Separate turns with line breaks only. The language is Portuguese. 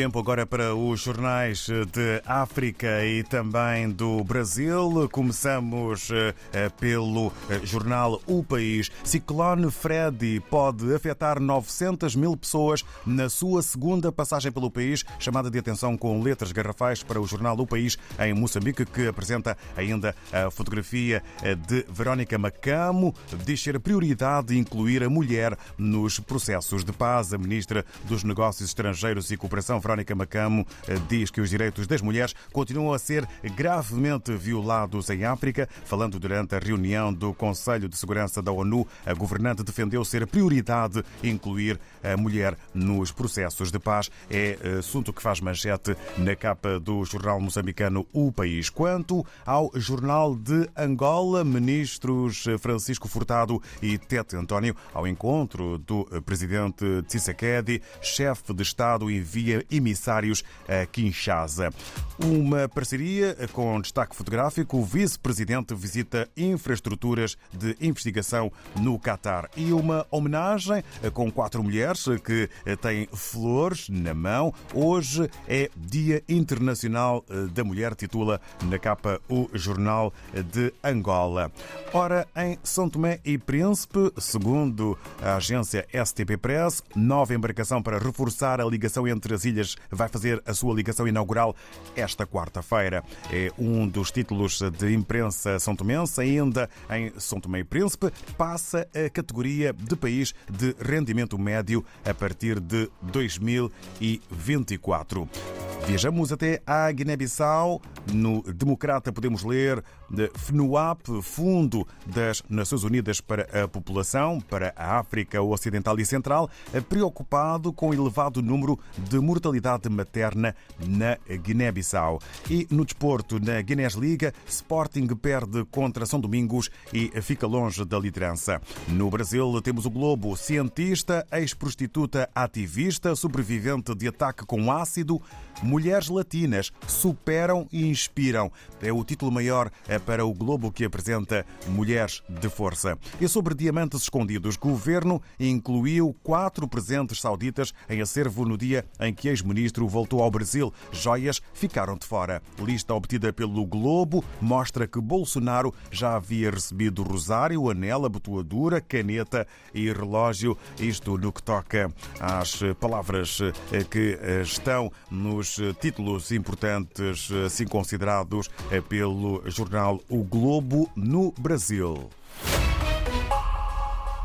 Tempo agora para os jornais de África e também do Brasil. Começamos eh, pelo eh, jornal O País. Ciclone Freddy pode afetar 900 mil pessoas na sua segunda passagem pelo país, chamada de atenção com letras garrafais para o jornal O País em Moçambique, que apresenta ainda a fotografia eh, de Verónica Macamo. Diz ser prioridade incluir a mulher nos processos de paz. A ministra dos Negócios Estrangeiros e Cooperação, Verónica Macamo eh, diz que os direitos das mulheres continuam a ser gravemente violados em África. Falando durante a reunião do Conselho de Segurança da ONU, a governante defendeu ser prioridade incluir a mulher nos processos de paz. É eh, assunto que faz manchete na capa do jornal moçambicano O País. Quanto ao jornal de Angola, ministros Francisco Furtado e Tete António, ao encontro do presidente Tshisekedi, chefe de Estado envia emissários a Kinshasa. Uma parceria com destaque fotográfico. O vice-presidente visita infraestruturas de investigação no Catar. E uma homenagem com quatro mulheres que têm flores na mão. Hoje é Dia Internacional da Mulher, titula na capa o Jornal de Angola. Ora, em São Tomé e Príncipe, segundo a agência STP Press, nova embarcação para reforçar a ligação entre as ilhas vai fazer a sua ligação inaugural esta quarta-feira. É um dos títulos de imprensa são tomense. Ainda em São Tomé e Príncipe, passa a categoria de país de rendimento médio a partir de 2024. Viajamos até à Guiné-Bissau. No Democrata podemos ler FNUAP, Fundo das Nações Unidas para a População, para a África Ocidental e Central, preocupado com o elevado número de mortalidade materna na Guiné-Bissau. E no desporto, na Guinness Liga, Sporting perde contra São Domingos e fica longe da liderança. No Brasil, temos o Globo, cientista, ex-prostituta, ativista, sobrevivente de ataque com ácido, Mulheres Latinas superam e inspiram. É o título maior para o Globo que apresenta Mulheres de Força. E sobre diamantes escondidos, governo incluiu quatro presentes sauditas em acervo no dia em que ex-ministro voltou ao Brasil. Joias ficaram de fora. Lista obtida pelo Globo mostra que Bolsonaro já havia recebido rosário, anel, abotoadura, caneta e relógio. Isto no que toca às palavras que estão nos títulos importantes, assim considerados pelo jornal O Globo no Brasil.